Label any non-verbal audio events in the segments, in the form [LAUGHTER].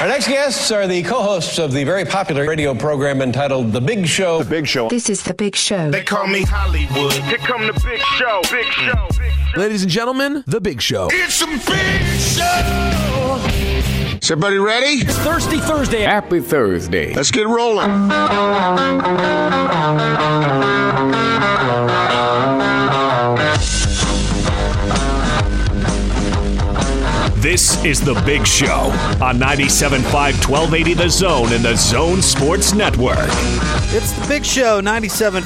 Our next guests are the co-hosts of the very popular radio program entitled The Big Show. The Big Show. This is The Big Show. They call me Hollywood. Here come the big show. Big show. Big show. Ladies and gentlemen, The Big Show. It's a big show. Is everybody ready? It's Thirsty Thursday. Happy Thursday. Let's get rolling. This is The Big Show on 97.5 1280 The Zone and The Zone Sports Network. It's the big show, 97.5,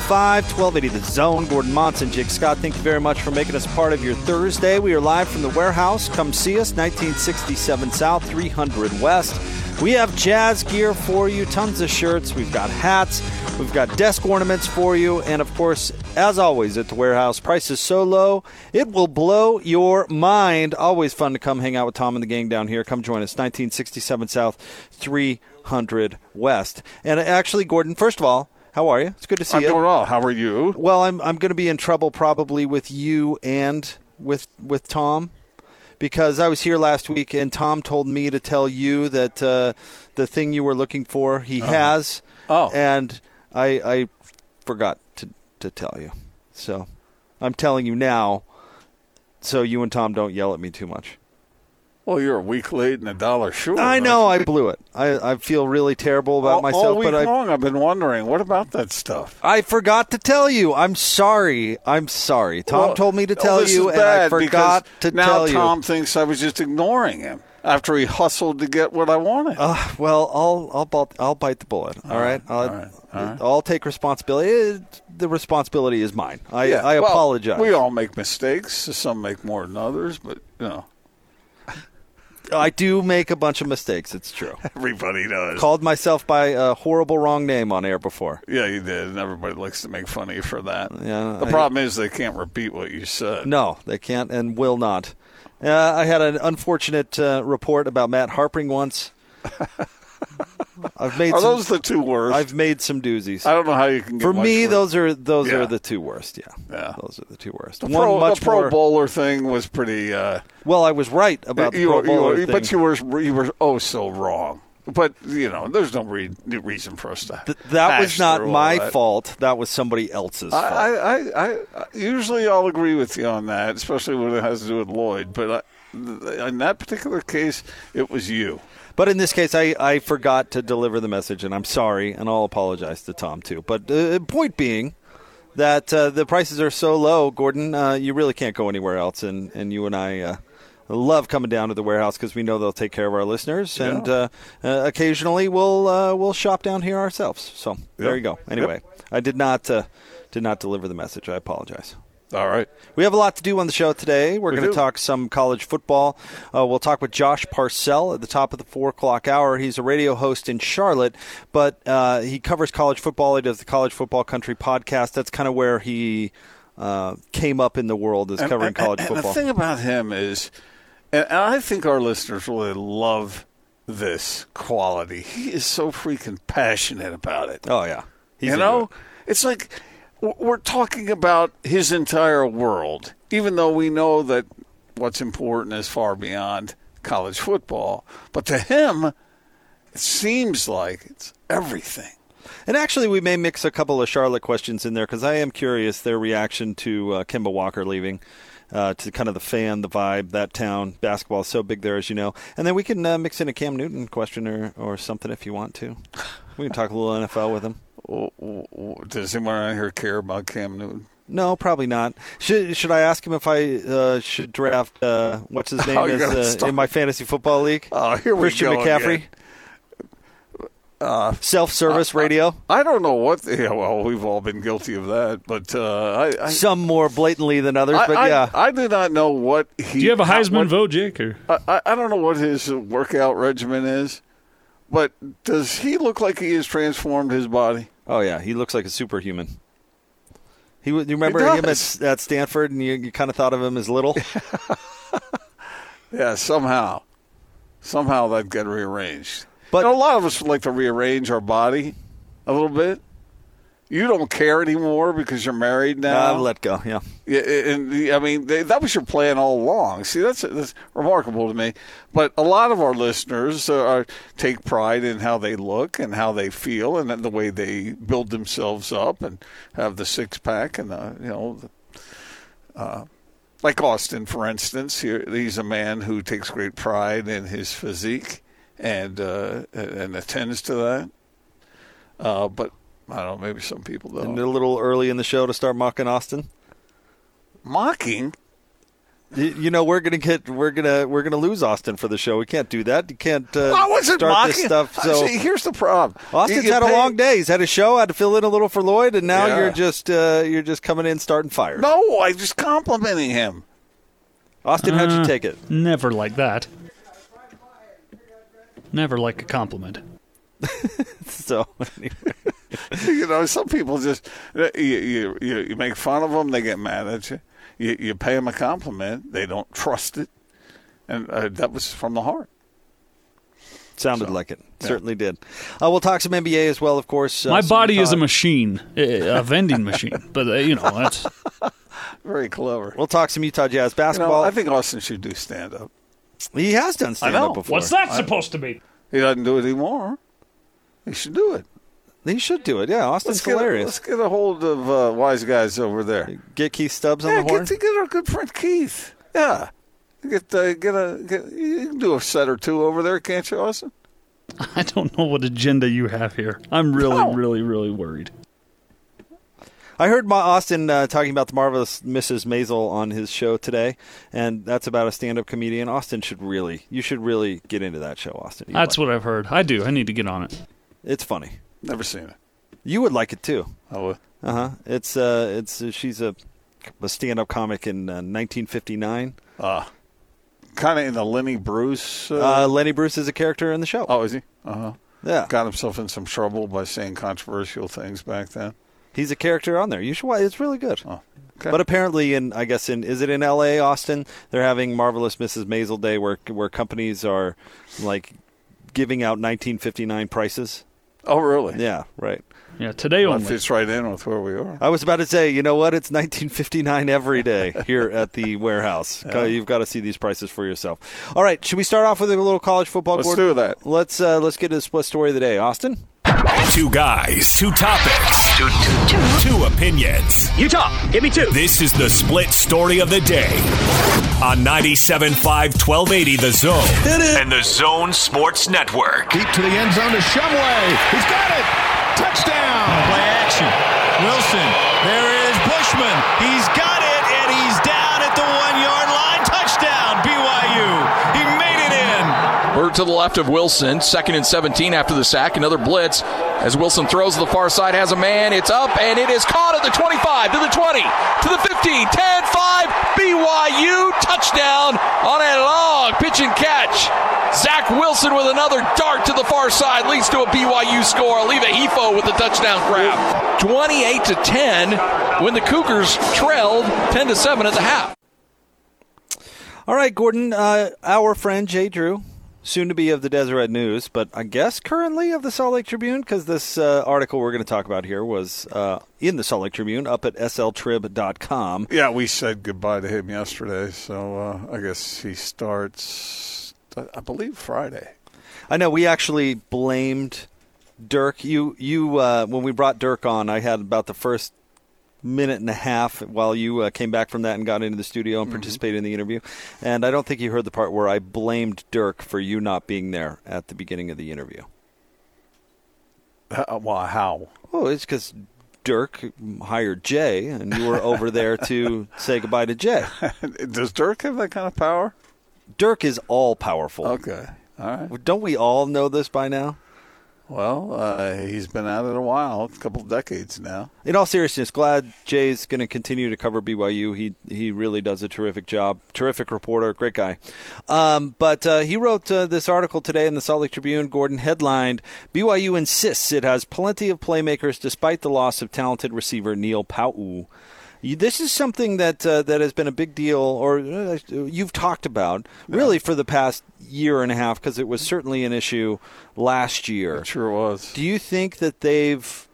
1280 The Zone. Gordon Monson, Jake Scott, thank you very much for making us part of your Thursday. We are live from the warehouse. Come see us, 1967 South, 300 West. We have jazz gear for you, tons of shirts. We've got hats, we've got desk ornaments for you, and of course, as always at the warehouse, price is so low it will blow your mind. Always fun to come hang out with Tom and the gang down here. Come join us, 1967 South, 300 West. And actually, Gordon, first of all, how are you? It's good to see you. I'm doing well. How are you? Well, I'm I'm going to be in trouble probably with you and with with Tom because I was here last week and Tom told me to tell you that uh, the thing you were looking for he has. Oh. and I I forgot to to tell you. So I'm telling you now, so you and Tom don't yell at me too much. Well, you're a week late and a dollar short. I know I blew it. I, I feel really terrible about all, myself, all week but I long I've been wondering what about that stuff. I forgot to tell you. I'm sorry. I'm sorry. Tom Well, told me to tell you, and I forgot to now tell Tom you. thinks I was just ignoring him after he hustled to get what I wanted. Uh, well, I'll I'll bite, I'll bite the bullet. All right. I'll, all right, all right. I'll take responsibility. The responsibility is mine. I Yeah, I well, apologize. We all make mistakes. Some make more than others, but you know I do make a bunch of mistakes. It's true. [LAUGHS] everybody does. Called myself by a horrible wrong name on air before. yeah, you did, and everybody likes to make fun of you for that. Yeah, the I- problem is they can't repeat what you said. No, they can't and will not. Uh, I had an unfortunate uh, report about Matt Harpring once. [LAUGHS] I've made Are some, those the two worst? I've made some doozies. I don't know how you can get For me, those are those Yeah. are the two worst. Yeah, Yeah. those are the two worst. The One pro, much the Pro more. Bowler thing was pretty. Uh, Well, I was right about the you, Pro were- you Bowler were- thing. but you were you were oh so wrong. But you know, there's no re- reason for us to. Th- that was not my that. fault. That was somebody else's fault. I, I, I, I usually I'll agree with you on that, especially when it has to do with Lloyd. But I, in that particular case, it was you. But in this case, I, I forgot to deliver the message, and I'm sorry, and I'll apologize to Tom too. But uh, point being that uh, the prices are so low, Gordon, uh, you really can't go anywhere else, and, and you and I uh, love coming down to the warehouse because we know they'll take care of our listeners, and uh, uh, occasionally we'll uh, we'll shop down here ourselves. So there you go. Anyway, I did not uh, did not deliver the message. I apologize. All right. We have a lot to do on the show today. We're We going to talk some college football. Uh, we'll talk with Josh Parcell at the top of the four o'clock hour. He's a radio host in Charlotte, but uh, he covers college football. He does the College Football Country podcast. That's kind of where he uh, came up in the world is covering and, college and football. the thing about him is, and I think our listeners really love this quality. He is so freaking passionate about it. oh yeah, He's you know, it. it's like we're talking about his entire world, even though we know that what's important is far beyond college football. But to him, it seems like it's everything. And actually, we may mix a couple of Charlotte questions in there because I am curious their reaction to uh, Kemba Walker leaving. Uh, to kind of the fan, the vibe, that town. Basketball is so big there, as you know. And then we can uh, mix in a Cam Newton question or, or something if you want to. We can talk a little NFL with him. Does anyone around here care about Cam Newton? No, probably not. Should should I ask him if I uh, should draft uh, what's his [LAUGHS] name Oh, you're as, gonna uh, in my fantasy football league? Oh, here we Christian go McCaffrey. Uh, Self-service radio. I don't know what. Yeah, well, we've all been guilty of that, but uh, I, I, Some more blatantly than others, I, but I- yeah. I do not know what he. Do you have a Heisman what- vote, Jake? Or I, I- I don't know what his workout regimen is, but does he look like he has transformed his body? Oh yeah, he looks like a superhuman. He you remember He him at, at Stanford, and you, you kind of thought of him as little. [LAUGHS] Yeah, somehow, somehow that got rearranged. But- know, a lot of us like to rearrange our body a little bit, you don't care anymore because you're married now. I've let go. Yeah. Yeah, and I mean they, that was your plan all along. See, that's that's remarkable to me. But a lot of our listeners uh, are, take pride in how they look and how they feel and the way they build themselves up and have the six pack and the, you know, the, uh, like Austin, for instance. He, he's a man who takes great pride in his physique and uh, and attends to that. Uh, but I don't know. Maybe some people And don't. a little early in the show to start mocking Austin. Mocking. You, you know we're gonna get we're gonna we're gonna lose Austin for the show. We can't do that. You can't uh, I wasn't start mocking. this stuff. So See, here's the problem. Austin's You get had a long day. He's had a show. Had to fill in a little for Lloyd, and now Yeah. you're just uh, you're just coming in starting fires. No, I'm just complimenting him. Austin, how'd you Uh, take it? Never like that. Never like a compliment. [LAUGHS] So you know, some people just you, you you you make fun of them, they get mad at you. You you pay them a compliment, they don't trust it, and uh, that was from the heart. sounded like it. Certainly did. Uh, we'll talk some NBA as well, of course. Uh, My body is a machine, a a vending machine. [LAUGHS] But uh, you know, that's [LAUGHS] Very clever. We'll talk some Utah Jazz You know, basketball. I think Austin should do stand up. he has done stand up before. what's that supposed to be? He doesn't do it anymore. He should do it. He should do it. Yeah, Austin's Let's get, hilarious. let's get a hold of uh, wise guys over there. Get Keith Stubbs on Yeah, the horn. get to get our good friend Keith. Yeah, get uh, get a get, you can do a set or two over there, can't you, Austin? [LAUGHS] I don't know what agenda you have here. I'm really, No. really, really worried. I heard Ma- Austin uh, talking about the marvelous Mrs. Maisel on his show today, and that's about a stand-up comedian. Austin should really, you should really get into that show, Austin. That's like- what I've heard. I do. I need to get on it. It's funny. Never seen it. You would like it too. I would. Uh huh. It's uh, it's uh, she's a, a stand-up comic in uh, 1959. Uh, kind of in the Lenny Bruce. Uh, Uh, Lenny Bruce is a character in the show. oh, is he? Uh huh. yeah, Got himself in some trouble by saying controversial things back then. he's a character on there. You should watch. It's really good. Oh, okay. But apparently, in I guess in is it in L.A. Austin? They're having marvelous Mrs. Maisel Day, where where companies are like giving out 1959 prices. Oh, really? Yeah, right. Yeah, today Well, it only. fits right in with where we are. I was about to say, you know what? It's 1959 every day [LAUGHS] here at the warehouse. You've got to see these prices for yourself. All right, should we start off with a little college football? Let's Gordon? do that. Let's uh, let's get to the split story of the day, Austin. Two guys, two topics, two, two opinions. talk. give me two. This is the split story of the day on 97.5 1280 The Zone and the Zone Sports Network. Deep to the end zone to Shumway. He's got it. Touchdown. Play action. Wilson. There is Bushman. He's To the left of Wilson. Second and 17 after the sack. Another blitz. As Wilson throws to the far side, has a man. It's up, and it is caught at the 25, to the 20, to the 15, 10, 5. BYU touchdown on a long pitch and catch. Zach Wilson with another dart to the far side leads to a BYU score. Aleva Hifo with the touchdown grab. 28 to 10 when the Cougars trailed 10 to 7 at the half. All right, Gordon. Uh, our friend Jay Drew, soon to be of the Deseret News, but I guess currently of the Salt Lake Tribune, because this uh, article we're going to talk about here was uh, in the Salt Lake Tribune up at sltrib.com. Yeah, we said goodbye to him yesterday, so uh, I guess he starts, I believe, Friday. I know we actually blamed Dirk. You, you, uh, when we brought Dirk on, I had about the first minute and a half while you uh, came back from that and got into the studio and participated in the interview. And I don't think you heard the part where I blamed Dirk for you not being there at the beginning of the interview. Uh, well, how? Oh, it's because Dirk hired Jay, and you were over there to [LAUGHS] say goodbye to Jay. [LAUGHS] Does Dirk have that kind of power? Dirk is all powerful. Okay. All right. Don't we all know this by now? Well, uh, he's been at it a while, a couple of decades now. In all seriousness, glad Jay's going to continue to cover BYU. He he really does a terrific job. Terrific reporter, great guy. Um, but uh, he wrote uh, this article today in the Salt Lake Tribune. Gordon headlined: BYU insists it has plenty of playmakers despite the loss of talented receiver Neil Pau'u. This is something that uh, that has been a big deal, or uh, you've talked about really for the past year and a half, because it was certainly an issue last year. It sure was. Do you think that they've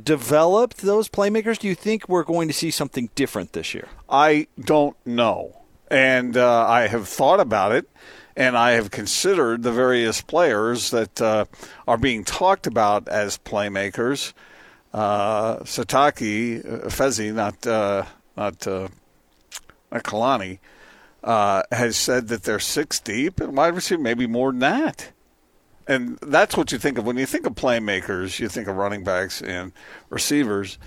developed those playmakers? Do you think we're going to see something different this year? I don't know. And uh, I have thought about it, and I have considered the various players that uh, are being talked about as playmakers. Uh, Sitake, uh, Fesi, not uh, not uh, Kalani, uh, has said that they're six deep and wide receiver, maybe more than that. And that's what you think of when you think of playmakers. You think of running backs and receivers,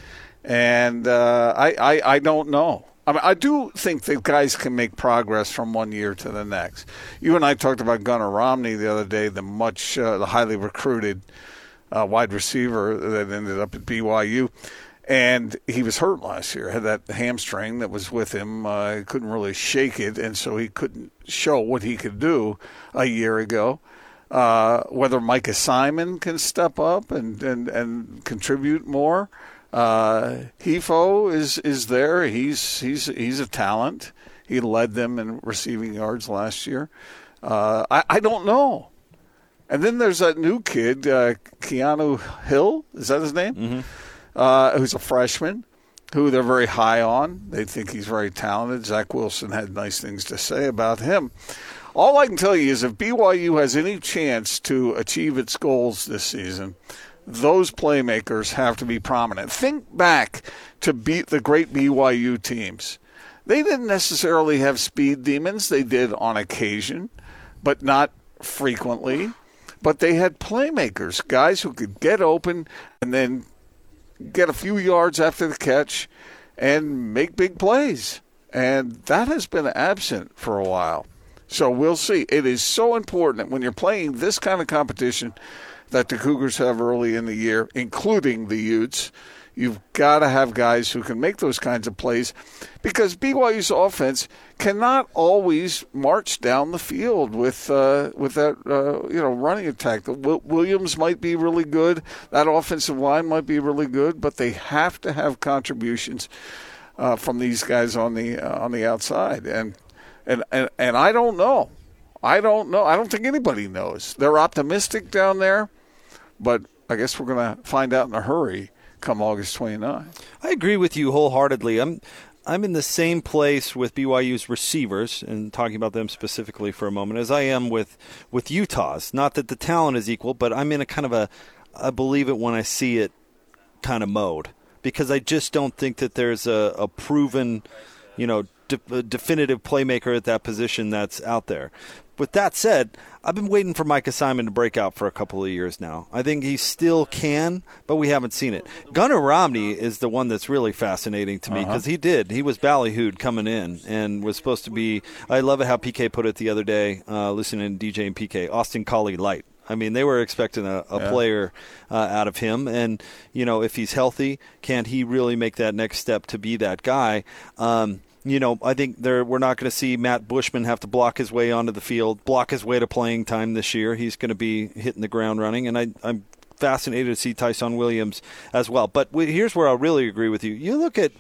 and uh, I, I I don't know. I mean, I do think that guys can make progress from one year to the next. You and I talked about Gunnar Romney the other day, the much uh, the highly recruited uh, wide receiver that ended up at BYU, and he was hurt last year. Had that hamstring that was with him. Uh, couldn't really shake it, and so he couldn't show what he could do a year ago. Uh, whether Micah Simon can step up and, and, and contribute more. Uh, Hifo is is there. He's he's he's a talent. He led them in receiving yards last year. Uh, I I don't know. And then there's that new kid, uh, Keanu Hill. Is that his name? Mm-hmm. Uh, who's a freshman, who they're very high on. They think he's very talented. Zach Wilson had nice things to say about him. All I can tell you is if BYU has any chance to achieve its goals this season, those playmakers have to be prominent. Think back to beat the great BYU teams. They didn't necessarily have speed demons. They did on occasion, but not frequently. But they had playmakers, guys who could get open and then get a few yards after the catch and make big plays. And that has been absent for a while. So we'll see. It is so important when you're playing this kind of competition that the Cougars have early in the year, including the Utes. You've got to have guys who can make those kinds of plays because BYU's offense cannot always march down the field with uh, with that uh, you know running attack. Williams might be really good. That offensive line might be really good, but they have to have contributions uh, from these guys on the uh, on the outside. And, and and and I don't know. I don't know. I don't think anybody knows. They're optimistic down there, but I guess we're going to find out in a hurry come August 29. I agree with you wholeheartedly. I'm I'm in the same place with BYU's receivers and talking about them specifically for a moment as I am with with Utah's. Not that the talent is equal, but I'm in a kind of a I believe it when I see it kind of mode because I just don't think that there's a, a proven, you know, de- definitive playmaker at that position that's out there. With that said, I've been waiting for Micah Simon to break out for a couple of years now. I think he still can, but we haven't seen it. Gunnar Romney is the one that's really fascinating to me because uh-huh. he did. He was ballyhooed coming in and was supposed to be. I love it how PK put it the other day, uh, listening to DJ and PK, Austin Collie light. I mean, they were expecting a, a yeah. player uh, out of him, and you know, if he's healthy, can't he really make that next step to be that guy? Um, you know, I think there we're not going to see Matt Bushman have to block his way onto the field, block his way to playing time this year. He's going to be hitting the ground running, and I, I'm fascinated to see Tyson Williams as well. But here's where I really agree with you. You look at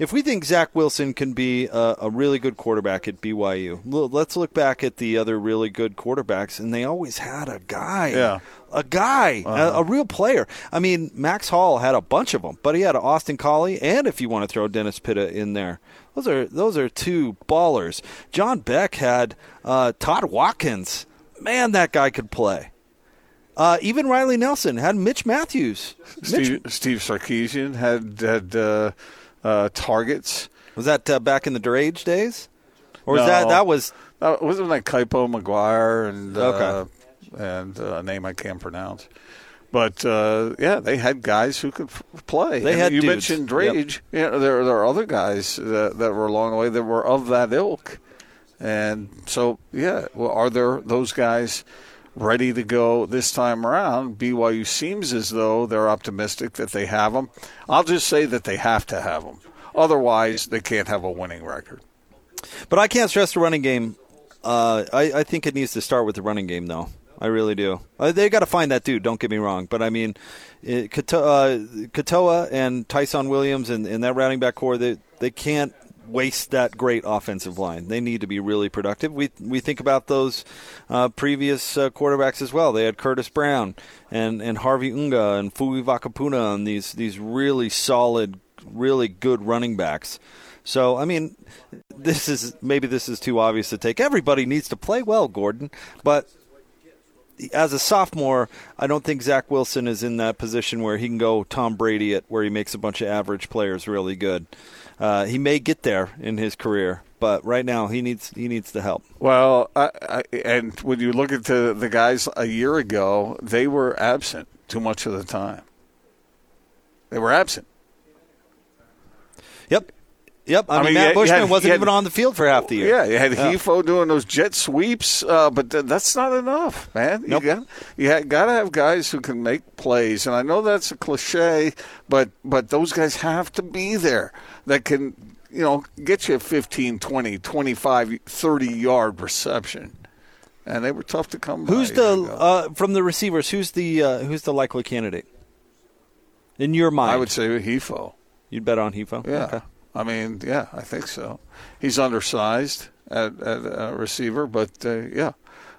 if we think Zach Wilson can be a, a, really good quarterback at BYU, let's look back at the other really good quarterbacks, and they always had a guy, yeah. a guy, uh-huh. a, a, real player. I mean, Max Hall had a bunch of them, but he had Austin Collie, and if you want to throw Dennis Pitta in there, those are those are two ballers. John Beck had uh, Todd Watkins. Man, that guy could play. Uh, even Riley Nelson had Mitch Mathews. Steve, Mitch. Steve Sarkisian had had uh, targets. Was that uh, back in the Durage days, or was no, that that was? wasn't like Kaipo McGuire and uh, okay. and a name I can't pronounce. But uh, yeah, they had guys who could f- play. They and had you dudes. mentioned Drage. Yep. Yeah, there there are other guys that, that were along the way that were of that ilk, and so yeah, well, are there those guys ready to go this time around? BYU seems as though they're optimistic that they have them. I'll just say that they have to have them. Otherwise, they can't have a winning record. But I can't stress the running game. Uh, I, I think it needs to start with the running game, though. I really do. Uh, they got to find that dude. Don't get me wrong, but I mean, it, uh, Katoa and Tyson Williams and, and that running back core, they they can't waste that great offensive line. They need to be really productive. We we think about those uh, previous uh, quarterbacks as well. They had Curtis Brown and, and Harvey Unga and Fui Vakapuna and these these really solid, really good running backs. So I mean, this is maybe this is too obvious to take. Everybody needs to play well, Gordon, but as a sophomore, I don't think Zach Wilson is in that position where he can go Tom Brady at where he makes a bunch of average players really good. Uh, he may get there in his career, but right now he needs he needs the help. Well, I, I, and when you look at the the guys a year ago, they were absent too much of the time. They were absent. Yep. Yep. I, I mean, mean, Matt had- Bushman had- wasn't had- even on the field for half the year. Yeah, you had Hifo doing those jet sweeps, uh, but th- that's not enough, man. Nope. You got you ha- got to have guys who can make plays, and I know that's a cliche, but but those guys have to be there that can you know get you a 15, 20, 25, 30 yard reception. And they were tough to come. Who's the uh, from the receivers? Who's the uh, who's the likely candidate in your mind? I would say Hifo. you'd bet on Hifo. Yeah. Okay. I mean, yeah, I think so. He's undersized at, at uh, receiver, but uh, yeah,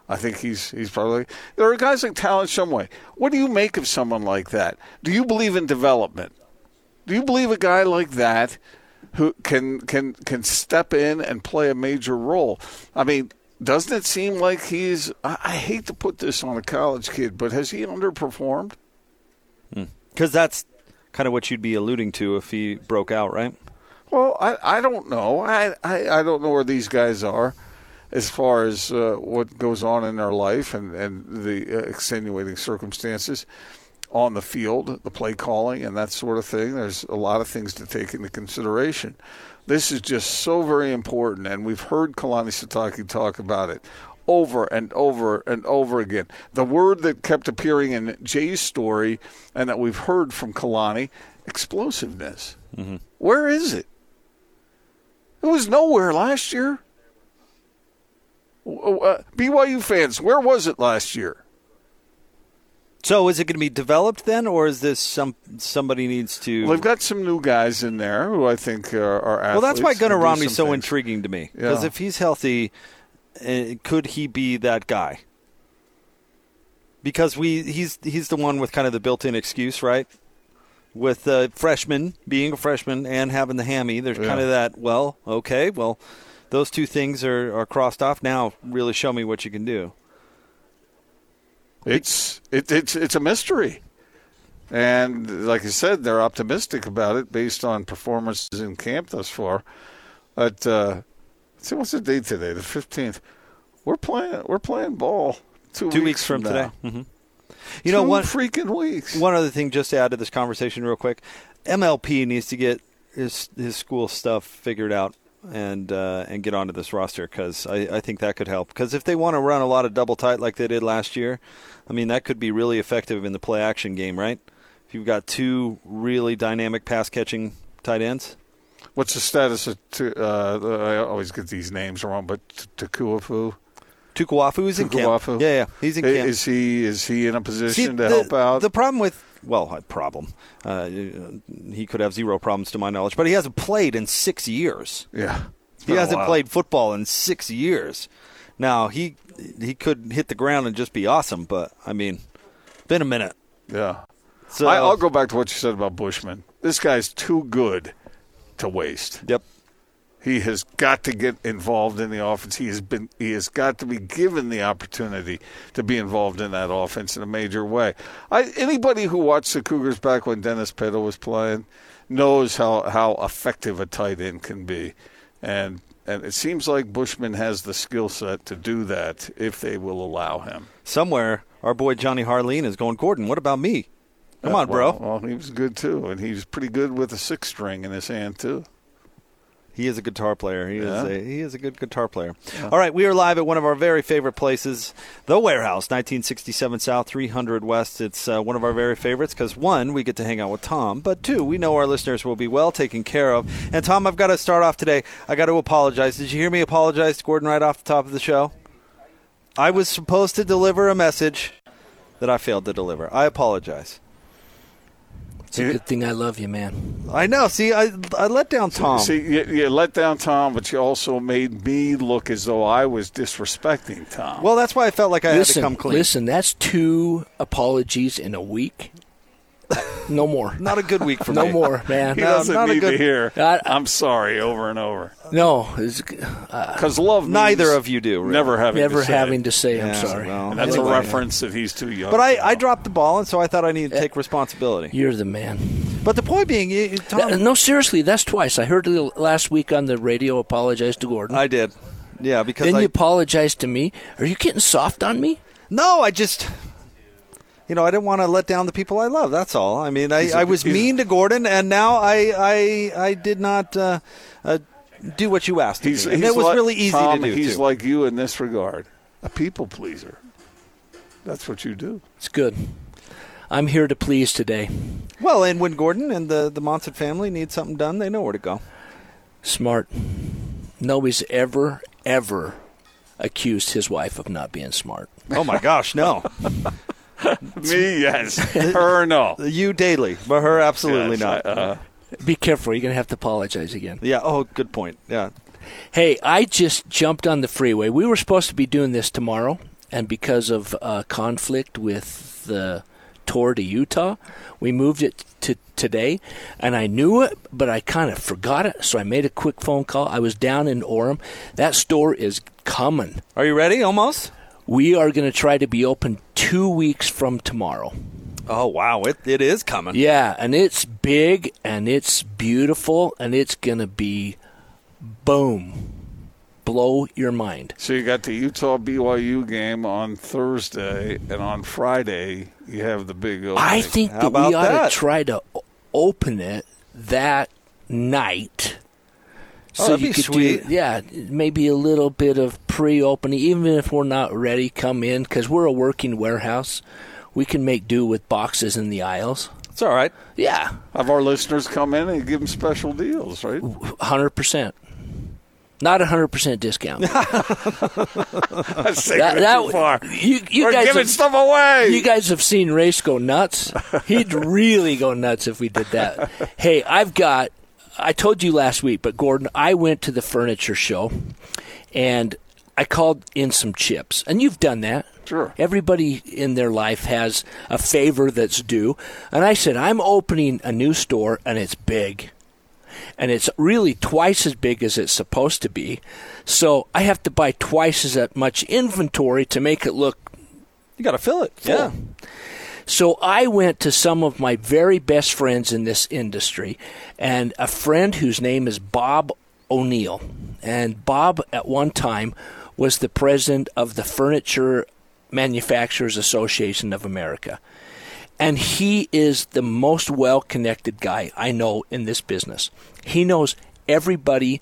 I think he's he's probably. There are guys like Talon Shumway. What do you make of someone like that? Do you believe in development? Do you believe a guy like that who can can can step in and play a major role? I mean, doesn't it seem like he's? I, I hate to put this on a college kid, but has he underperformed? Because that's kind of what you'd be alluding to if he broke out, right? Well, I, I don't know. I, I, I don't know where these guys are as far as uh, what goes on in their life and, and the uh, extenuating circumstances on the field, the play calling, and that sort of thing. There's a lot of things to take into consideration. This is just so very important, and we've heard Kalani Sitake talk about it over and over and over again. The word that kept appearing in Jay's story and that we've heard from Kalani explosiveness. Where is it? It was nowhere last year. Uh, BYU fans, where was it last year? So is it going to be developed then, or is this some somebody needs to? Well, they've got some new guys in there who I think are, are athletes. well, that's why Gunnar Romney's so things. intriguing to me because Yeah. if he's healthy, uh, could he be that guy? Because we he's he's the one with kind of the built-in excuse, right? With uh, freshman being a freshman and having the hammy, there's kind of that. Well, okay, well, those two things are, are crossed off. Now, really show me what you can do. It's it, it's it's a mystery, and like I said, they're optimistic about it based on performances in camp thus far. But uh, see, what's the date today? The fifteenth. We're playing. We're playing ball two, Two weeks from today. now. You know Two what? freaking weeks. One other thing, just to add to this conversation, real quick, MLP needs to get his his school stuff figured out and uh, and get onto this roster because I, I think that could help. Because if they want to run a lot of double tight like they did last year, I mean that could be really effective in the play action game, right? If you've got two really dynamic pass catching tight ends. What's the status of? Tu- Uh, I always get these names wrong, but Takuafu. Tukuafu is in camp. Yeah, yeah, he's in camp. Is he is he in a position See, to the, help out? The problem with well, a problem. Uh, he could have zero problems to my knowledge, but he hasn't played in six years. yeah, He hasn't played football in six years. Now he he could hit the ground and just be awesome, but I mean, been a minute. Yeah. So I, I'll go back to what you said about Bushman. This guy's too good to waste. Yep. He has got to get involved in the offense. He has been. He has got to be given the opportunity to be involved in that offense in a major way. I, anybody who watched the Cougars back when Dennis Pitta was playing knows how, how effective a tight end can be, and and it seems like Bushman has the skill set to do that if they will allow him. Somewhere, our boy Johnny Harline is going. Gordon, what about me? Come uh, on, bro. Well, well, he was good too, and he was pretty good with a six string in his hand too. He is a guitar player. He Yeah. is a he is a good guitar player. All right, we are live at one of our very favorite places, the Warehouse, 1967 South, 300 West. It's uh, one of our very favorites because one, we get to hang out with Tom, but two, we know our listeners will be well taken care of. And Tom, I've got to start off today. I got to apologize. Did you hear me apologize to Gordon right off the top of the show? I was supposed to deliver a message that I failed to deliver. I apologize. It's a good thing I love you, man. I know. See, I I let down Tom. See, you, you let down Tom, but you also made me look as though I was disrespecting Tom. well, that's why I felt like I listen, had to come clean. listen, that's two apologies in a week. [LAUGHS] No more. Not a good week for [LAUGHS] no me. No more, man. [LAUGHS] he no, doesn't not a need good- to hear. I- I'm sorry over and over No, it's, because uh, love. Neither means of you do. really. Never having never to say having it. to say I'm Yeah, sorry. well, And that's Anyway. a reference that he's too young. But I, I dropped the ball, and so I thought I needed to take responsibility. You're the man. But the point being, you- Tom, That- no, seriously, that's twice. I heard it last week on the radio. Apologize to Gordon. I did. Yeah, because then I, you apologize to me. Are you getting soft on me? no, I just, you know, I didn't want to let down the people I love. That's all. I mean, I, He's was mean to Gordon, and now I I, I did not uh, uh, do what you asked. He's, of me. and he's it was like- really easy Tom, to do. He's too. like you in this regard, a people pleaser. That's what you do. It's good. I'm here to please today. well, and when Gordon and the the Monson family need something done, they know where to go. Smart. Nobody's ever, ever accused his wife of not being smart. Oh my gosh, no! [LAUGHS] [LAUGHS] Me, yes. Her, no. you daily, but her absolutely Yes, not. Uh, Be careful. You're going to have to apologize again. yeah. Oh, good point. Yeah. Hey, I just jumped on the freeway. We were supposed to be doing this tomorrow, and because of uh, conflict with the tour to Utah, we moved it to today. And I knew it, but I kind of forgot it, so I made a quick phone call. I was down in Orem. That store is coming. Are you ready? Almost. We are going to try to be open two weeks from tomorrow. Oh wow! It it is coming. Yeah, and it's big and it's beautiful and it's going to be boom. Blow your mind. So you got the Utah BYU game on Thursday, and on Friday you have the big. Opening. I think How that we ought that? to try to open it that night. Oh, that'd be sweet. do, yeah, maybe a little bit of pre-opening, even if we're not ready. Come in because we're a working warehouse. We can make do with boxes in the aisles. It's all right. Yeah, have our listeners come in and give them special deals, right? hundred percent. Not a hundred percent discount. [LAUGHS] That's That- that- too far. You, you We're guys giving have, stuff away. You guys have seen Race go nuts. [LAUGHS] He'd really go nuts if we did that. Hey, I've got. I told you last week, but Gordon, I went to the furniture show, and I called in some chips, and you've done that. Sure. Everybody in their life has a favor that's due, and I said I'm opening a new store, and it's big and it's really twice as big as it's supposed to be. So I have to buy twice as much inventory to make it look You got to fill it. full. Yeah. So I went to some of my very best friends in this industry, and a friend whose name is Bob O'Neill. And Bob, at one time, was the president of the Furniture Manufacturers Association of America. And he is the most well connected guy I know in this business. He knows everybody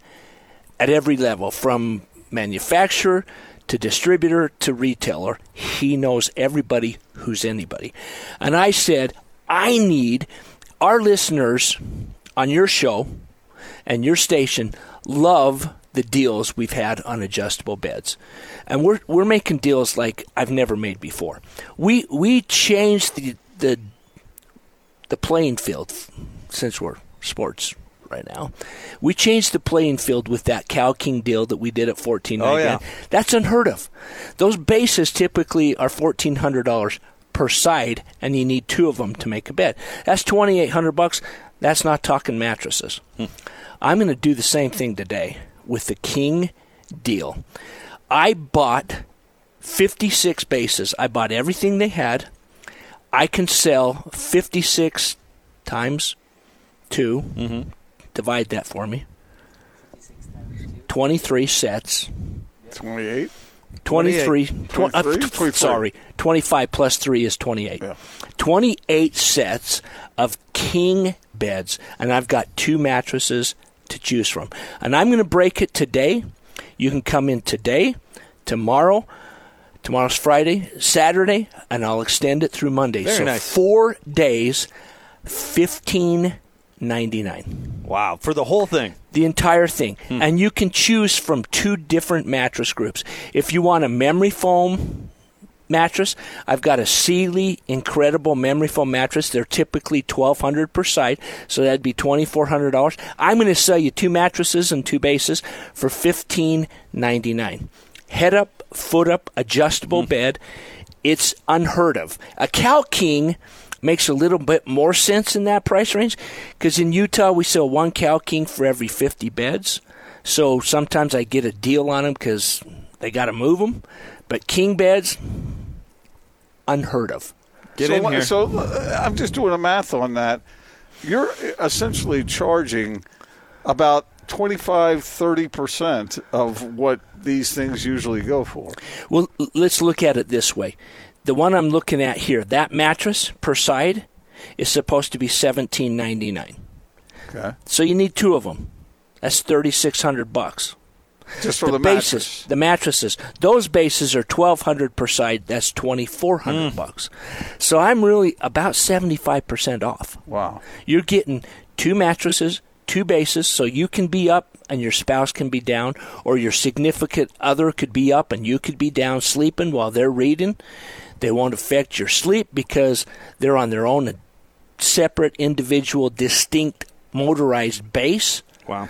at every level, from manufacturer to distributor to retailer. He knows everybody who's anybody. And I said, I need our listeners on your show and your station love the deals we've had on adjustable beds. And we're we're making deals like I've never made before. We we changed the the the playing field since we're sports right now. We changed the playing field with that Cal King deal that we did at fourteen Oh, ninety nine. yeah. That's unheard of. Those bases typically are fourteen hundred dollars per side, and you need two of them to make a bed. That's twenty eight hundred bucks. That's not talking mattresses. Hmm. I'm going to do the same thing today with the King deal. I bought 56 bases. I bought everything they had. I can sell 56 times 2. Mm-hmm. Divide that for me. 23 sets. 28. 23. tw- uh, 23? t- 23. sorry. 25 plus 3 is 28. 28 sets of king beds, and I've got two mattresses to choose from. And I'm going to break it today. You can come in today, tomorrow. Tomorrow's Friday, Saturday, and I'll extend it through Monday. Very so nice. four days, fifteen ninety nine. Wow, for the whole thing. The entire thing. Hmm. And you can choose from two different mattress groups. If you want a memory foam mattress. I've got a Sealy Incredible Memory Foam mattress. They're typically twelve hundred per side, so that'd be twenty four hundred dollars. I'm going to sell you two mattresses and two bases for fifteen ninety nine. Head up, foot up, adjustable bed. It's unheard of. A Cal King makes a little bit more sense in that price range because in Utah we sell one Cal King for every fifty beds. So sometimes I get a deal on them because they got to move them. But king beds, unheard of. Get so, what- So uh, I'm just doing a math on that. You're essentially charging about 25, 30% of what these things usually go for. Well, let's look at it this way. The one I'm looking at here, that mattress per side is supposed to be seventeen ninety nine. Okay. So you need two of them. That's thirty six hundred bucks. Just for the, bases, mattress. the mattresses. Those bases are twelve hundred per side. That's twenty four hundred hmm. bucks. So I'm really about seventy five percent off. Wow. You're getting two mattresses, two bases, so you can be up and your spouse can be down, or your significant other could be up and you could be down sleeping while they're reading. They won't affect your sleep because they're on their own separate, individual, distinct motorized base. Wow.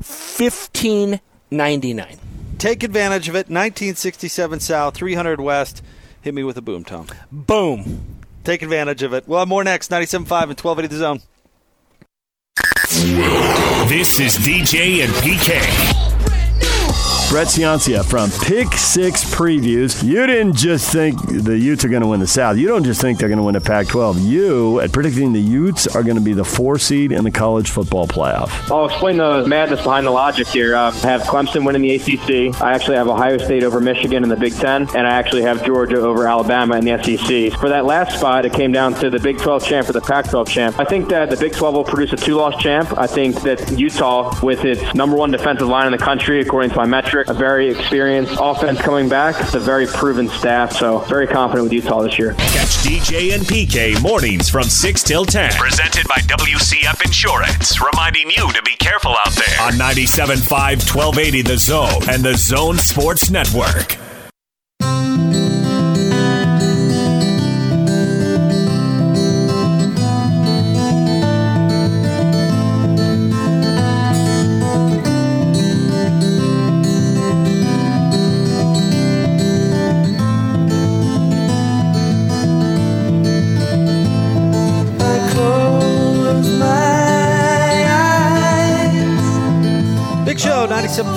Fifteen ninety nine. Take advantage of it. 1967 South, 300 West. Hit me with a boom, Tom. Boom. Take advantage of it. We'll have more next. 97.5 and 1280 The Zone. This is DJ and PK. Brett Ciancia from Pick Six Previews. You didn't just think the Utes are going to win the South. You don't just think they're going to win the Pac 12. You, at predicting the Utes, are going to be the four seed in the college football playoff. I'll explain the madness behind the logic here. Uh, I have Clemson winning the ACC. I actually have Ohio State over Michigan in the Big Ten, and I actually have Georgia over Alabama in the SEC. For that last spot, it came down to the Big 12 champ or the Pac 12 champ. I think that the Big 12 will produce a two-loss champ. I think that Utah, with its number one defensive line in the country, according to my metric, a very experienced offense coming back, it's a very proven staff. So very confident with Utah this year. Catch DJ and PK mornings from 6 till 10. Presented by WCF Insurance, reminding you to be careful out there. On 97.5 1280 The Zone and The Zone Sports Network.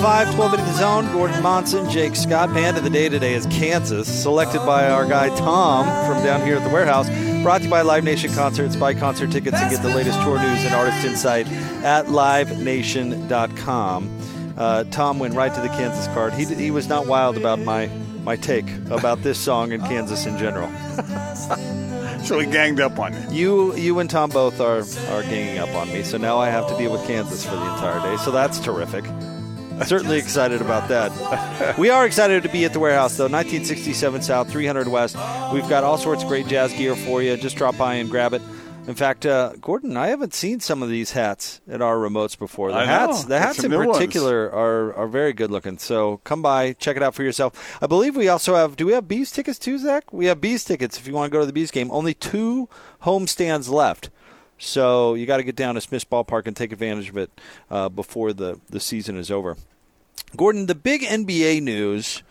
5, 12 in the zone. Gordon Monson, Jake Scott. Band of the day today is Kansas, selected by our guy Tom from down here at the warehouse. Brought to you by Live Nation Concerts. Buy concert tickets and get the latest tour news and artist insight at livenation.com. Uh, Tom went right to the Kansas card. He, he was not wild about my, my take about this song and Kansas in general. [LAUGHS] so he ganged up on you. You, you and Tom both are, are ganging up on me. So now I have to deal with Kansas for the entire day. So that's terrific. [LAUGHS] Certainly excited about that. we are excited to be at the warehouse, though. 1967 South, 300 West. We've got all sorts of great jazz gear for you. Just drop by and grab it. In fact, uh, Gordon, I haven't seen some of these hats at our remotes before. The I know. hats, the hats in new ones. particular, are are very good looking. So come by, check it out for yourself. I believe we also have. Do we have bees tickets too, Zach? We have bees tickets if you want to go to the bees game. Only two home stands left. So you got to get down to Smith's Ballpark and take advantage of it uh, before the, the season is over. Gordon, the big NBA news,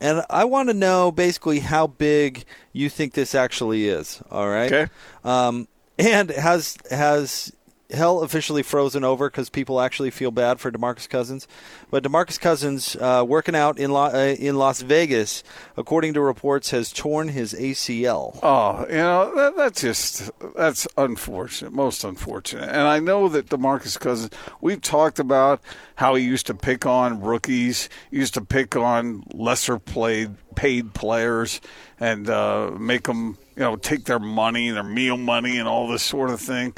and I want to know basically how big you think this actually is. All right. Okay. Um, and has has hell officially frozen over because people actually feel bad for DeMarcus Cousins? But DeMarcus Cousins, uh, working out in La- uh, in Las Vegas, according to reports, has torn his ACL. Oh, you know that, that's just that's unfortunate, most unfortunate. And I know that DeMarcus Cousins. We've talked about how he used to pick on rookies, used to pick on lesser played paid players, and uh, make them you know take their money, their meal money, and all this sort of thing.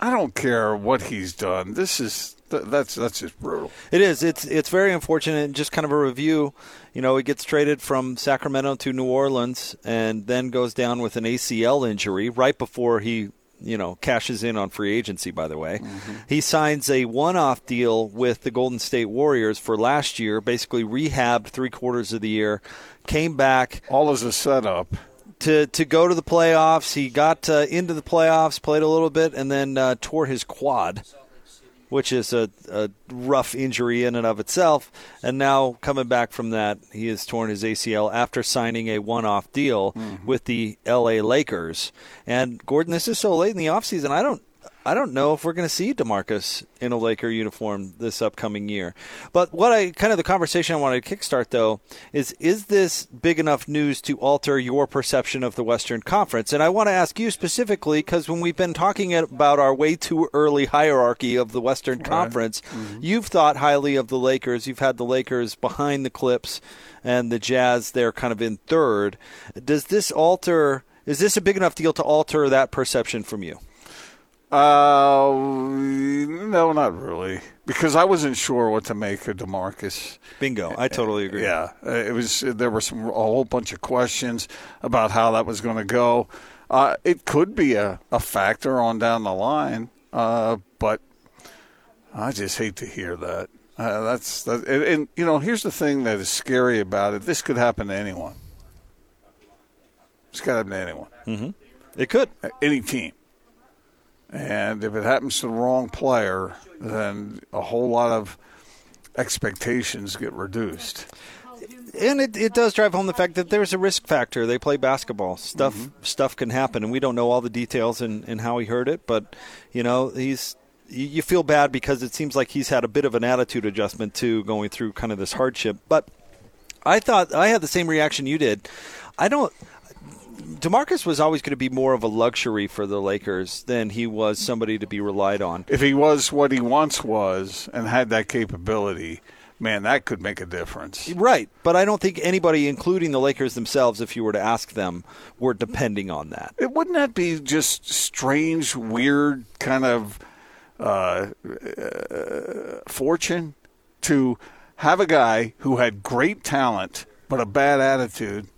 I don't care what he's done. This is that's that's just brutal. It is. It's it's very unfortunate. Just kind of a review. You know, he gets traded from Sacramento to New Orleans, and then goes down with an ACL injury right before he you know, cashes in on free agency, by the way. Mm-hmm. He signs a one off deal with the Golden State Warriors for last year, basically rehabbed three quarters of the year, came back. All as a setup. To, to go to the playoffs. He got uh, into the playoffs, played a little bit, and then uh, tore his quad, which is a, a rough injury in and of itself. And now, coming back from that, he has torn his ACL after signing a one off deal with the LA Lakers. And Gordon, this is so late in the offseason. I don't I don't know if we're going to see DeMarcus in a Laker uniform this upcoming year. But what I kind of the conversation I wanted to kickstart though is is this big enough news to alter your perception of the Western Conference? And I want to ask you specifically because when we've been talking about our way too early hierarchy of the Western Conference, mm-hmm. you've thought highly of the Lakers. You've had the Lakers behind the Clips and the Jazz they're kind of in third. Does this alter is this a big enough deal to alter that perception from you? Uh, no, not really, because I wasn't sure what to make of DeMarcus. Bingo, I totally agree. Yeah, it was. There were some a whole bunch of questions about how that was going to go. Uh, it could be a, a factor on down the line, uh, but I just hate to hear that. Uh, that's that, and, and you know, here's the thing that is scary about it. This could happen to anyone. This could happen to anyone. Mm-hmm. It could. Any team. And if it happens to the wrong player, then a whole lot of expectations get reduced. And it, it does drive home the fact that there's a risk factor. They play basketball. Stuff mm-hmm. stuff can happen, and we don't know all the details and, and how he heard it. But you know, he's you you feel bad because it seems like he's had a bit of an attitude adjustment too, going through kind of this hardship. But I thought I had the same reaction you did. I don't. DeMarcus was always going to be more of a luxury for the Lakers than he was somebody to be relied on. If he was what he once was and had that capability, man, that could make a difference. Right, but I don't think anybody, including the Lakers themselves, if you were to ask them, were depending on that. It wouldn't that be just strange, weird kind of uh, uh, fortune to have a guy who had great talent but a bad attitude,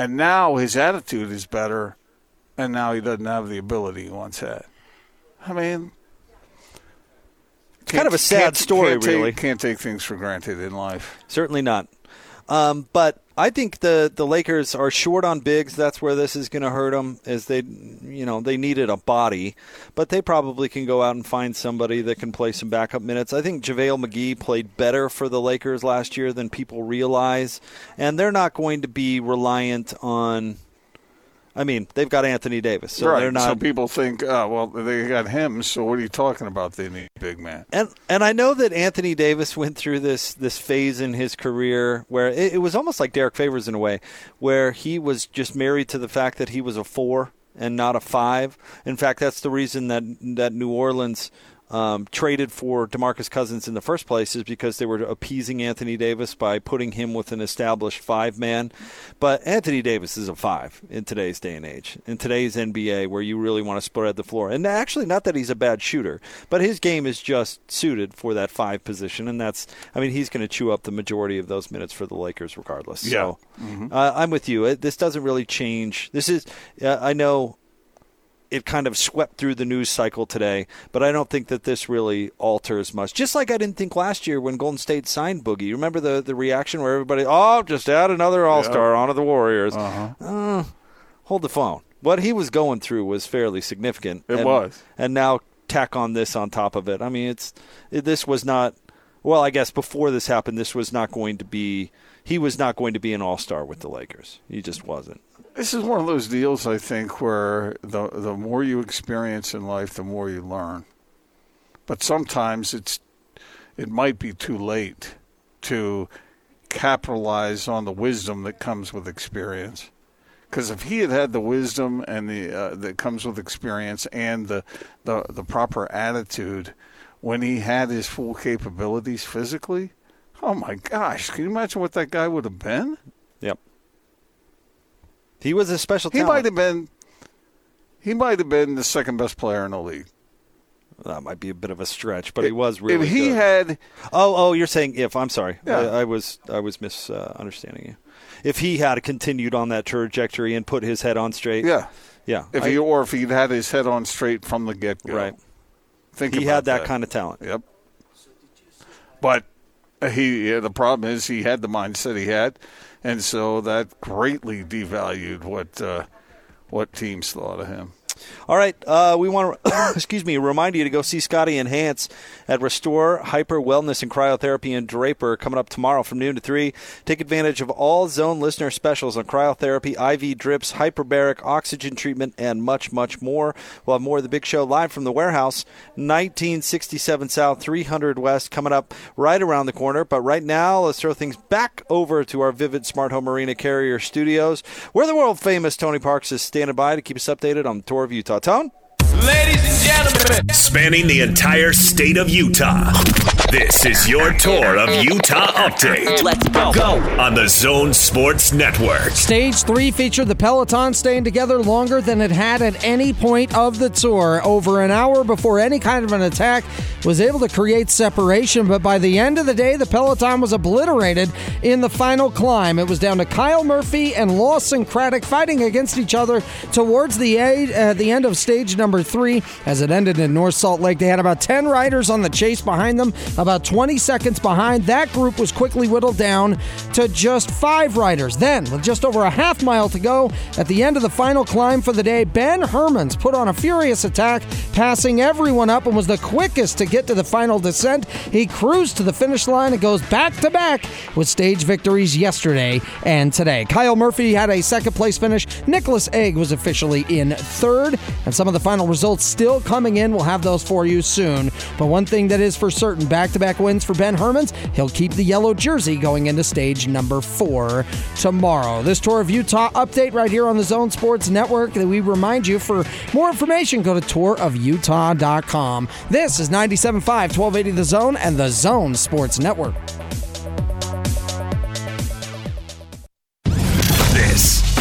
and now his attitude is better, and now he doesn't have the ability he once had. I mean, It's kind of a sad story, can't take- really. can't take things for granted in life. Certainly not. Um, but I think the the Lakers are short on bigs. That's where this is going to hurt them. Is they, you know, they needed a body, but they probably can go out and find somebody that can play some backup minutes. I think JaVale McGee played better for the Lakers last year than people realize, and they're not going to be reliant on. I mean, they've got Anthony Davis, so right. they're not. So people think, oh, well, they got him. So what are you talking about? They need big man. And and I know that Anthony Davis went through this this phase in his career where it, it was almost like Derrick Favors in a way, where he was just married to the fact that he was a four and not a five. In fact, that's the reason that that New Orleans. Um, traded for DeMarcus Cousins in the first place is because they were appeasing Anthony Davis by putting him with an established five man. But Anthony Davis is a five in today's day and age, in today's NBA, where you really want to spread the floor. And actually, not that he's a bad shooter, but his game is just suited for that five position. And that's, I mean, he's going to chew up the majority of those minutes for the Lakers regardless. Yeah. So uh, I'm with you. This doesn't really change. This is, uh, I know it kind of swept through the news cycle today, but I don't think that this really alters much. Just like I didn't think last year when Golden State signed Boogie. You remember the, the reaction where everybody, oh, just add another All Star onto the Warriors. Uh, hold the phone. What he was going through was fairly significant. It and, was. and now tack on this on top of it. I mean, it's it, this was not. Well, I guess before this happened, this was not going to be. He was not going to be an All Star with the Lakers. He just wasn't. This is one of those deals, I think, where the the more you experience in life, the more you learn. But sometimes it's it might be too late to capitalize on the wisdom that comes with experience. Because if he had had the wisdom and the uh, that comes with experience and the, the the proper attitude when he had his full capabilities physically, oh my gosh, can you imagine what that guy would have been? Yep. He was a special He talent. might have been. He might have been the second best player in the league. That might be a bit of a stretch, but he was really. if he good. had, Oh, oh, you're saying if? I'm sorry. Yeah. I, I was I was misunderstanding you. if he had continued on that trajectory and put his head on straight. Yeah. Yeah. If I- he or if he'd had his head on straight from the get go. Right. Think he had that, kind of talent. Yep. But he the problem is he had the mindset he had, and so that greatly devalued what uh, what teams thought of him. All right, uh, we want to [COUGHS] excuse me remind you to go see Scotty and Hans at Restore Hyper Wellness and Cryotherapy in Draper coming up tomorrow from noon to three. Take advantage of all zone listener specials on cryotherapy, IV drips, hyperbaric oxygen treatment, and much much more. We'll have more of the big show live from the warehouse, 1967 South, 300 West, coming up right around the corner. But right now, let's throw things back over to our Vivint Smart Home Arena Carrier Studios, where the world famous Tony Parks is standing by to keep us updated on tour of Utah. Tone. Ladies and gentlemen, spanning the entire state of Utah. This is your tour of Utah update. Let's go. On the Zone Sports Network. Stage three featured the Peloton staying together longer than it had at any point of the tour. Over an hour before any kind of an attack was able to create separation, but by the end of the day, the Peloton was obliterated in the final climb. It was down to Kyle Murphy and Lawson Craddock fighting against each other towards the, a- uh, the end of stage number three as it ended in North Salt Lake. They had about 10 riders on the chase behind them, about 20 seconds behind. That group was quickly whittled down to just five riders. Then, with just over a half mile to go, at the end of the final climb for the day, Ben Hermans put on a furious attack, passing everyone up and was the quickest to get to the final descent. He cruised to the finish line and goes back to back with stage victories yesterday and today. Kyle Murphy had a second place finish. Niklas Eg was officially in third, and some of the final results still coming in. We'll have those for you soon. But one thing that is for certain back to back wins for Ben Hermans. He'll keep the yellow jersey going into stage number four tomorrow. This tour of Utah update right here on the Zone Sports Network that we remind you for more information, go to tourofutah.com. This is 97.5, 1280 The Zone and the Zone Sports Network.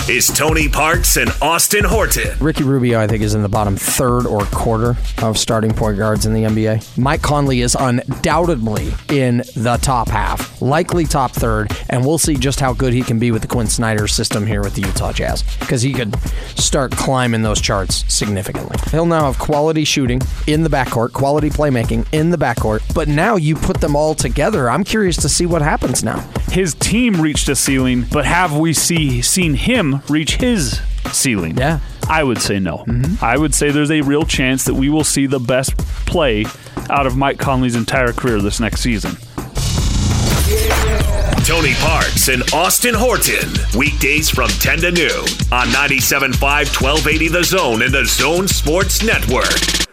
Is Tony Parks and Austin Horton. Ricky Rubio, I think, is in the bottom third or quarter of starting point guards in the NBA. Mike Conley is undoubtedly in the top half, likely top third, and we'll see just how good he can be with the Quin Snyder system here with the Utah Jazz because he could start climbing those charts significantly. He'll now have quality shooting in the backcourt, quality playmaking in the backcourt, but now you put them all together. I'm curious to see what happens now. His team reached a ceiling, but have we see seen him Uh-huh. reach his ceiling? Yeah. I would say no. Mm-hmm. I would say there's a real chance that we will see the best play out of Mike Conley's entire career this next season. Tony Parks and Austin Horton. Weekdays from 10 to noon on 97.5 1280 The Zone and the Zone Sports Network.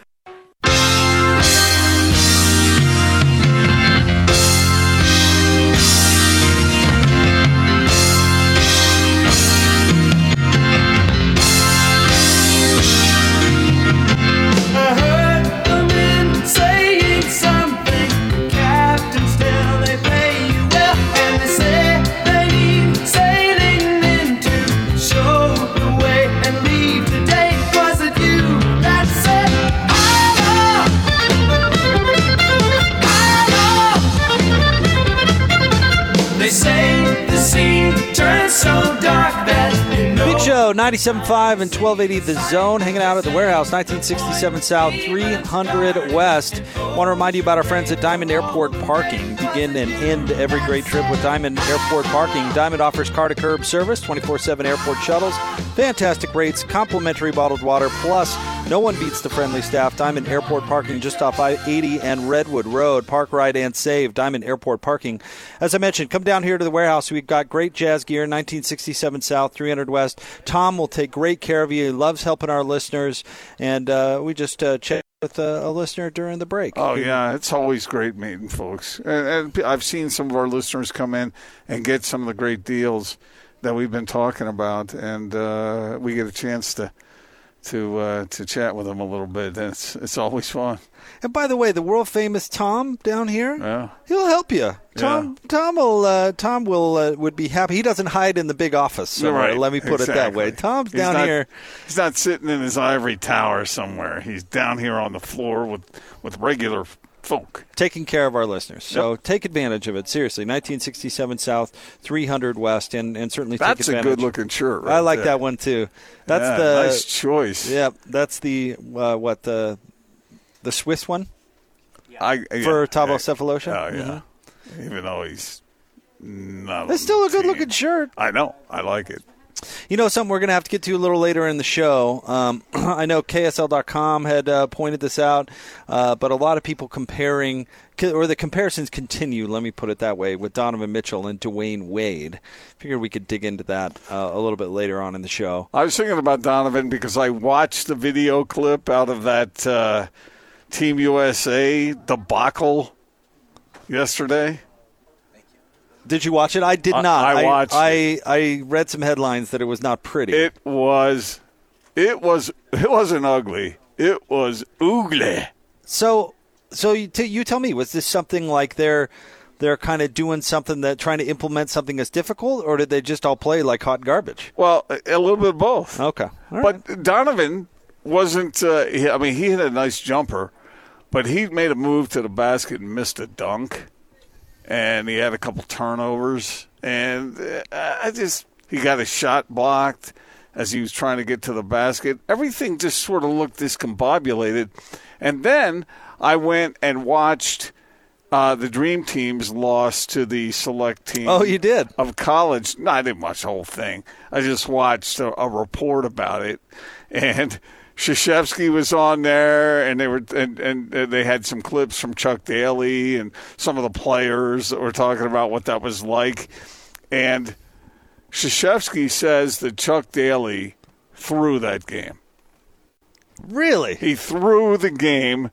97.5 and 1280 The Zone, hanging out at the warehouse, 1967 South, 300 West. Want to remind you about our friends at Diamond Airport Parking. Begin and end every great trip with Diamond Airport Parking. Diamond offers car to curb service, 24 7 airport shuttles, fantastic rates, complimentary bottled water, plus no one beats the friendly staff. Diamond Airport Parking just off I 80 and Redwood Road. Park, ride, and save. Diamond Airport Parking. As I mentioned, come down here to the warehouse. We've got great jazz gear, 1967 South, 300 West. Tom will take great care of you. He loves helping our listeners. And uh, we just uh, chatted with a, a listener during the break. Oh yeah, it's always great meeting folks. And, and I've seen some of our listeners come in and get some of the great deals that we've been talking about, and uh, we get a chance to to uh, to chat with him a little bit. It's it's always fun. And by the way, the world famous Tom down here, Yeah. he'll help you. Tom, Tom will, uh, Tom will uh, would be happy. He doesn't hide in the big office. somewhere, right. Let me put it that way. Exactly. Tom's He's down not- here. He's not sitting in his ivory tower somewhere. He's down here on the floor with with regular folk. taking care of our listeners. So take advantage of it. Seriously, 1967 South, 300 West, and, and certainly take That's a good-looking shirt. I like there. that one too. That's Yeah, the nice choice. Yeah, that's the uh, what the the Swiss one I, for yeah, Thabo yeah. Sefolosha. Oh yeah, Mhm. even though he's not. It's still a good looking shirt. I know. I like it. You know, something we're going to have to get to a little later in the show. Um, [CLEARS THROAT] I know KSL.com had uh, pointed this out, uh, but a lot of people comparing, or the comparisons continue, let me put it that way, with Donovan Mitchell and Dwyane Wade. Figured we could dig into that uh, a little bit later on in the show. I was thinking about Donovan because I watched the video clip out of that uh, Team USA debacle yesterday. Did you watch it? I did I- not. I watched I, I read some headlines that it was not pretty. It was, it was, it wasn't ugly. It was ugly. So, so you, t- you tell me, was this something like they're they're kind of doing something that trying to implement something that's difficult, or did they just all play like hot garbage? Well, a a little bit of both. Okay, but Donovan wasn't. Uh, he, I mean, he had a nice jumper, but he made a move to the basket and missed a dunk, and he had a couple turnovers, and uh, I just he got a shot blocked as he was trying to get to the basket. Everything just sort of looked discombobulated, and then I went and watched. Uh, the Dream Team's lost to the select team. Oh, you did? Of college. No, I didn't watch the whole thing. I just watched a, a report about it. And Krzyzewski was on there, and they were and, and they had some clips from Chuck Daly and some of the players that were talking about what that was like. And Krzyzewski says that Chuck Daly threw that game. Really? He threw the game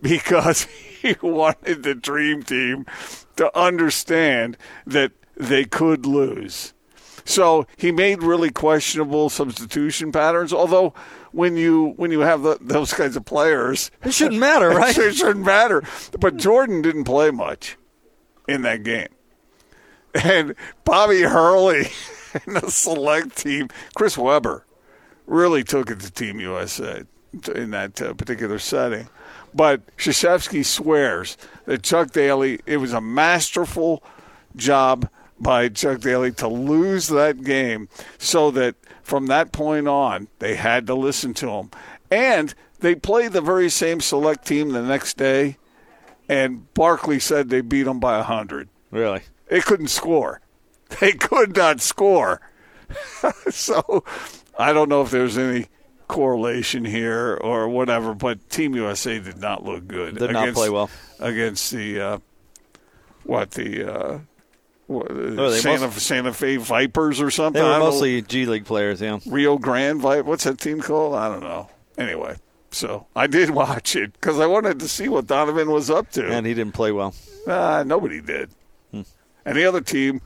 because [LAUGHS] he wanted the dream team to understand that they could lose. So he made really questionable substitution patterns. Although when you when you have the, those kinds of players, it shouldn't matter, [LAUGHS] right? it shouldn't matter. But Jordan didn't play much in that game, and Bobby Hurley [LAUGHS] and the select team, Chris Webber, really took it to Team USA in that uh, particular setting. But Krzyzewski swears that Chuck Daly, it was a masterful job by Chuck Daly to lose that game so that from that point on, they had to listen to him. And they played the very same select team the next day, and Barkley said they beat them by 100. Really? They couldn't score. [LAUGHS] They could not score. [LAUGHS] so I don't know if there's any correlation here or whatever, but Team USA did not look good. Did not play well. against the uh, what the uh, what, Oh, they Santa, most- Santa Fe Vipers or something. They were I don't know. mostly G League players, yeah. Rio Grande Vi What's that team called? I don't know. Anyway, so I did [LAUGHS] watch it because I wanted to see what Donovan was up to. And he didn't play well. Uh, nobody did. Hmm. And the other team,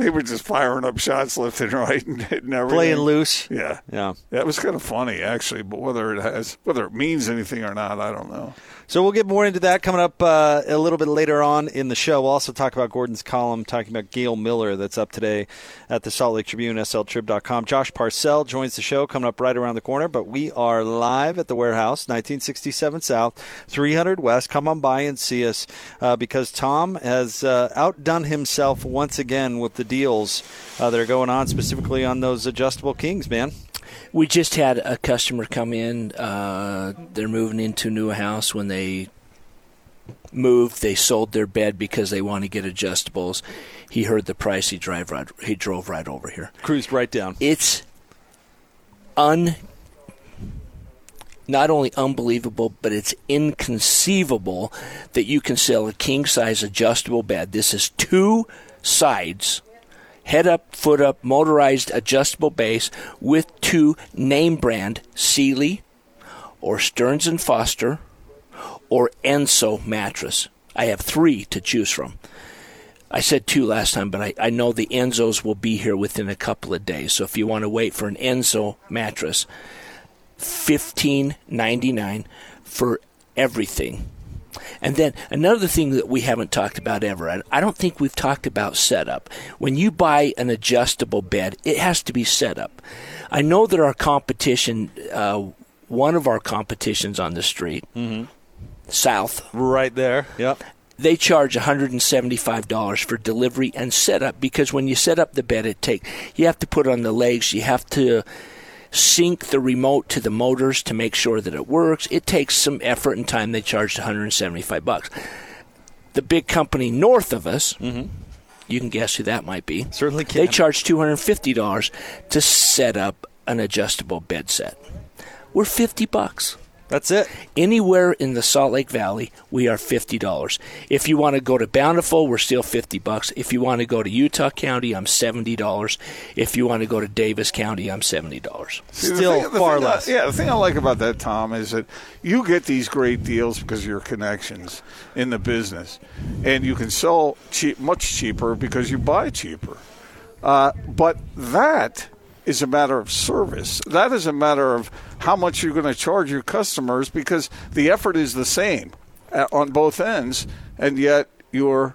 they were just firing up shots left and right and hitting everything. Playing loose. Yeah. Yeah. That was kind of funny, actually. But whether it has, whether it means anything or not, I don't know. So we'll get more into that coming up uh, a little bit later on in the show. We'll also talk about Gordon's column, talking about Gail Miller that's up today at the Salt Lake Tribune, sltrib.com. Josh Parcell joins the show coming up right around the corner, but we are live at the warehouse, 1967 South, 300 West. Come on by and see us uh, because Tom has uh, outdone himself once again with the deals uh, that are going on, specifically on those adjustable Kings, man. We just had a customer come in. Uh, they're moving into a new house. When they moved, they sold their bed because they want to get adjustables. He heard the price. He drive right. He drove right over here. Cruised right down. It's un. Not only unbelievable, but it's inconceivable that you can sell a king size adjustable bed. This is two sides head up, foot up, motorized adjustable base with two name brand Sealy or Stearns and Foster or Enso mattress. I have three to choose from. I said two last time, but I, I know the Enzos will be here within a couple of days. So if you want to wait for an Enzo mattress, fifteen ninety nine for everything. And then another thing that we haven't talked about ever, and I don't think we've talked about setup. When you buy an adjustable bed, it has to be set up. I know that our competition, uh, one of our competitions on the street, South. Right there. Yep. They charge $175 for delivery and setup because when you set up the bed, it take you have to put on the legs, you have to sync the remote to the motors to make sure that it works. It takes some effort and time. They charged 175 bucks. The big company north of us, mm-hmm. you can guess who that might be. Certainly can. They charge $250 to set up an adjustable bed set. We're 50 bucks. That's it. Anywhere in the Salt Lake Valley, we are fifty dollars. If you want to go to Bountiful, we're still fifty bucks. If you want to go to Utah County, I'm seventy dollars. If you want to go to Davis County, I'm seventy dollars. See, the thing- the thing I- yeah, the thing I like about that, Tom, is that you get these great deals because of your connections in the business, and you can sell cheap, much cheaper because you buy cheaper. Uh, but that is a matter of service. That is a matter of how much you're going to charge your customers because the effort is the same uh, on both ends, and yet you're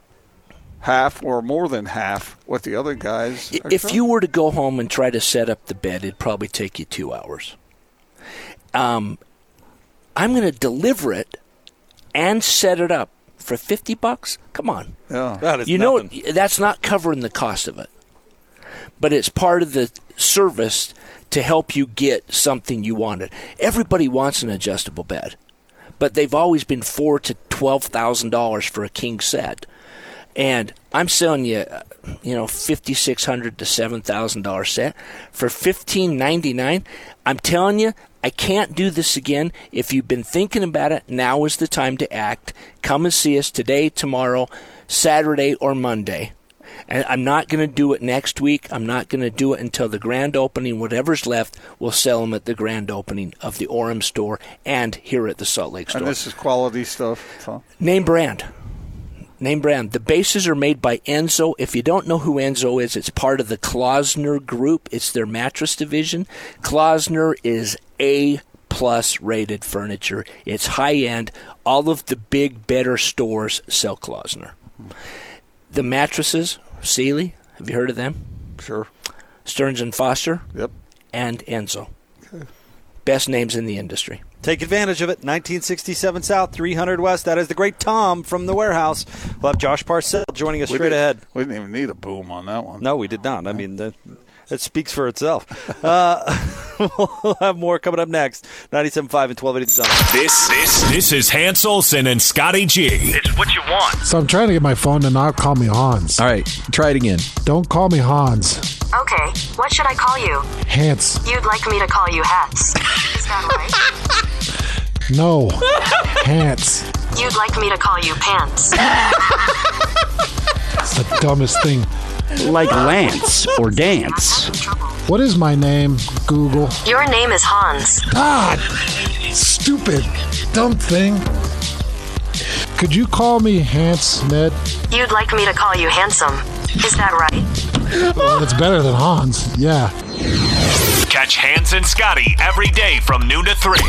half or more than half what the other guys. are If charging. you were to go home and try to set up the bed, it'd probably take you two hours. Um, I'm going to deliver it and set it up for fifty bucks. Come on, Yeah. That is you know that's not covering the cost of it, but it's part of the service to help you get something you wanted. Everybody wants an adjustable bed, but they've always been four to twelve thousand dollars for a king set. And I'm selling you, you know, fifty six hundred to seven thousand dollar set for fifteen ninety nine. I'm telling you, I can't do this again. If you've been thinking about it, now is the time to act. Come and see us today, tomorrow, Saturday, or Monday. And I'm not going to do it next week. I'm not going to do it until the grand opening. Whatever's left, we'll sell them at the grand opening of the Orem store and here at the Salt Lake store. and this is quality stuff. Name brand. Name brand. The bases are made by Enzo. If you don't know who Enzo is, it's part of the Klaussner Group. It's their mattress division. Klaussner is A plus rated furniture. It's high end. All of the big, better stores sell Klaussner. The mattresses, Sealy. Have you heard of them? Sure. Stearns and Foster. Yep. And Enzo. Okay. Best names in the industry. Take advantage of it. 1967 South, 300 West. That is the great Tom from the warehouse. We'll have Josh Parcell joining us We straight ahead. We didn't even need a boom on that one. No, we did not. I mean, that, that speaks for itself. Uh, [LAUGHS] we'll have more coming up next. 97.5 and 1280 The This this this is Hans Olsen and Scotty G. It's what you want. So I'm trying to get my phone to not call me Hans. All right, try it again. Don't call me Hans. Okay, what should I call you? Hans. You'd like me to call you Hats. Is that right? [LAUGHS] No. Hans. You'd like me to call you Pants. It's [LAUGHS] the dumbest thing. Like Lance or Dance. What is my name, Google? Your name is Hans. God! Stupid. Dumb thing. Could you call me Hans, Ned? You'd like me to call you Handsome. Is that right? Well, it's better than Hans. Yeah. Catch Hans and Scotty every day from noon to 3.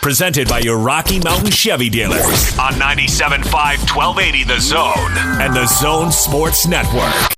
Presented by your Rocky Mountain Chevy dealers on 97.5 1280 The Zone and The Zone Sports Network.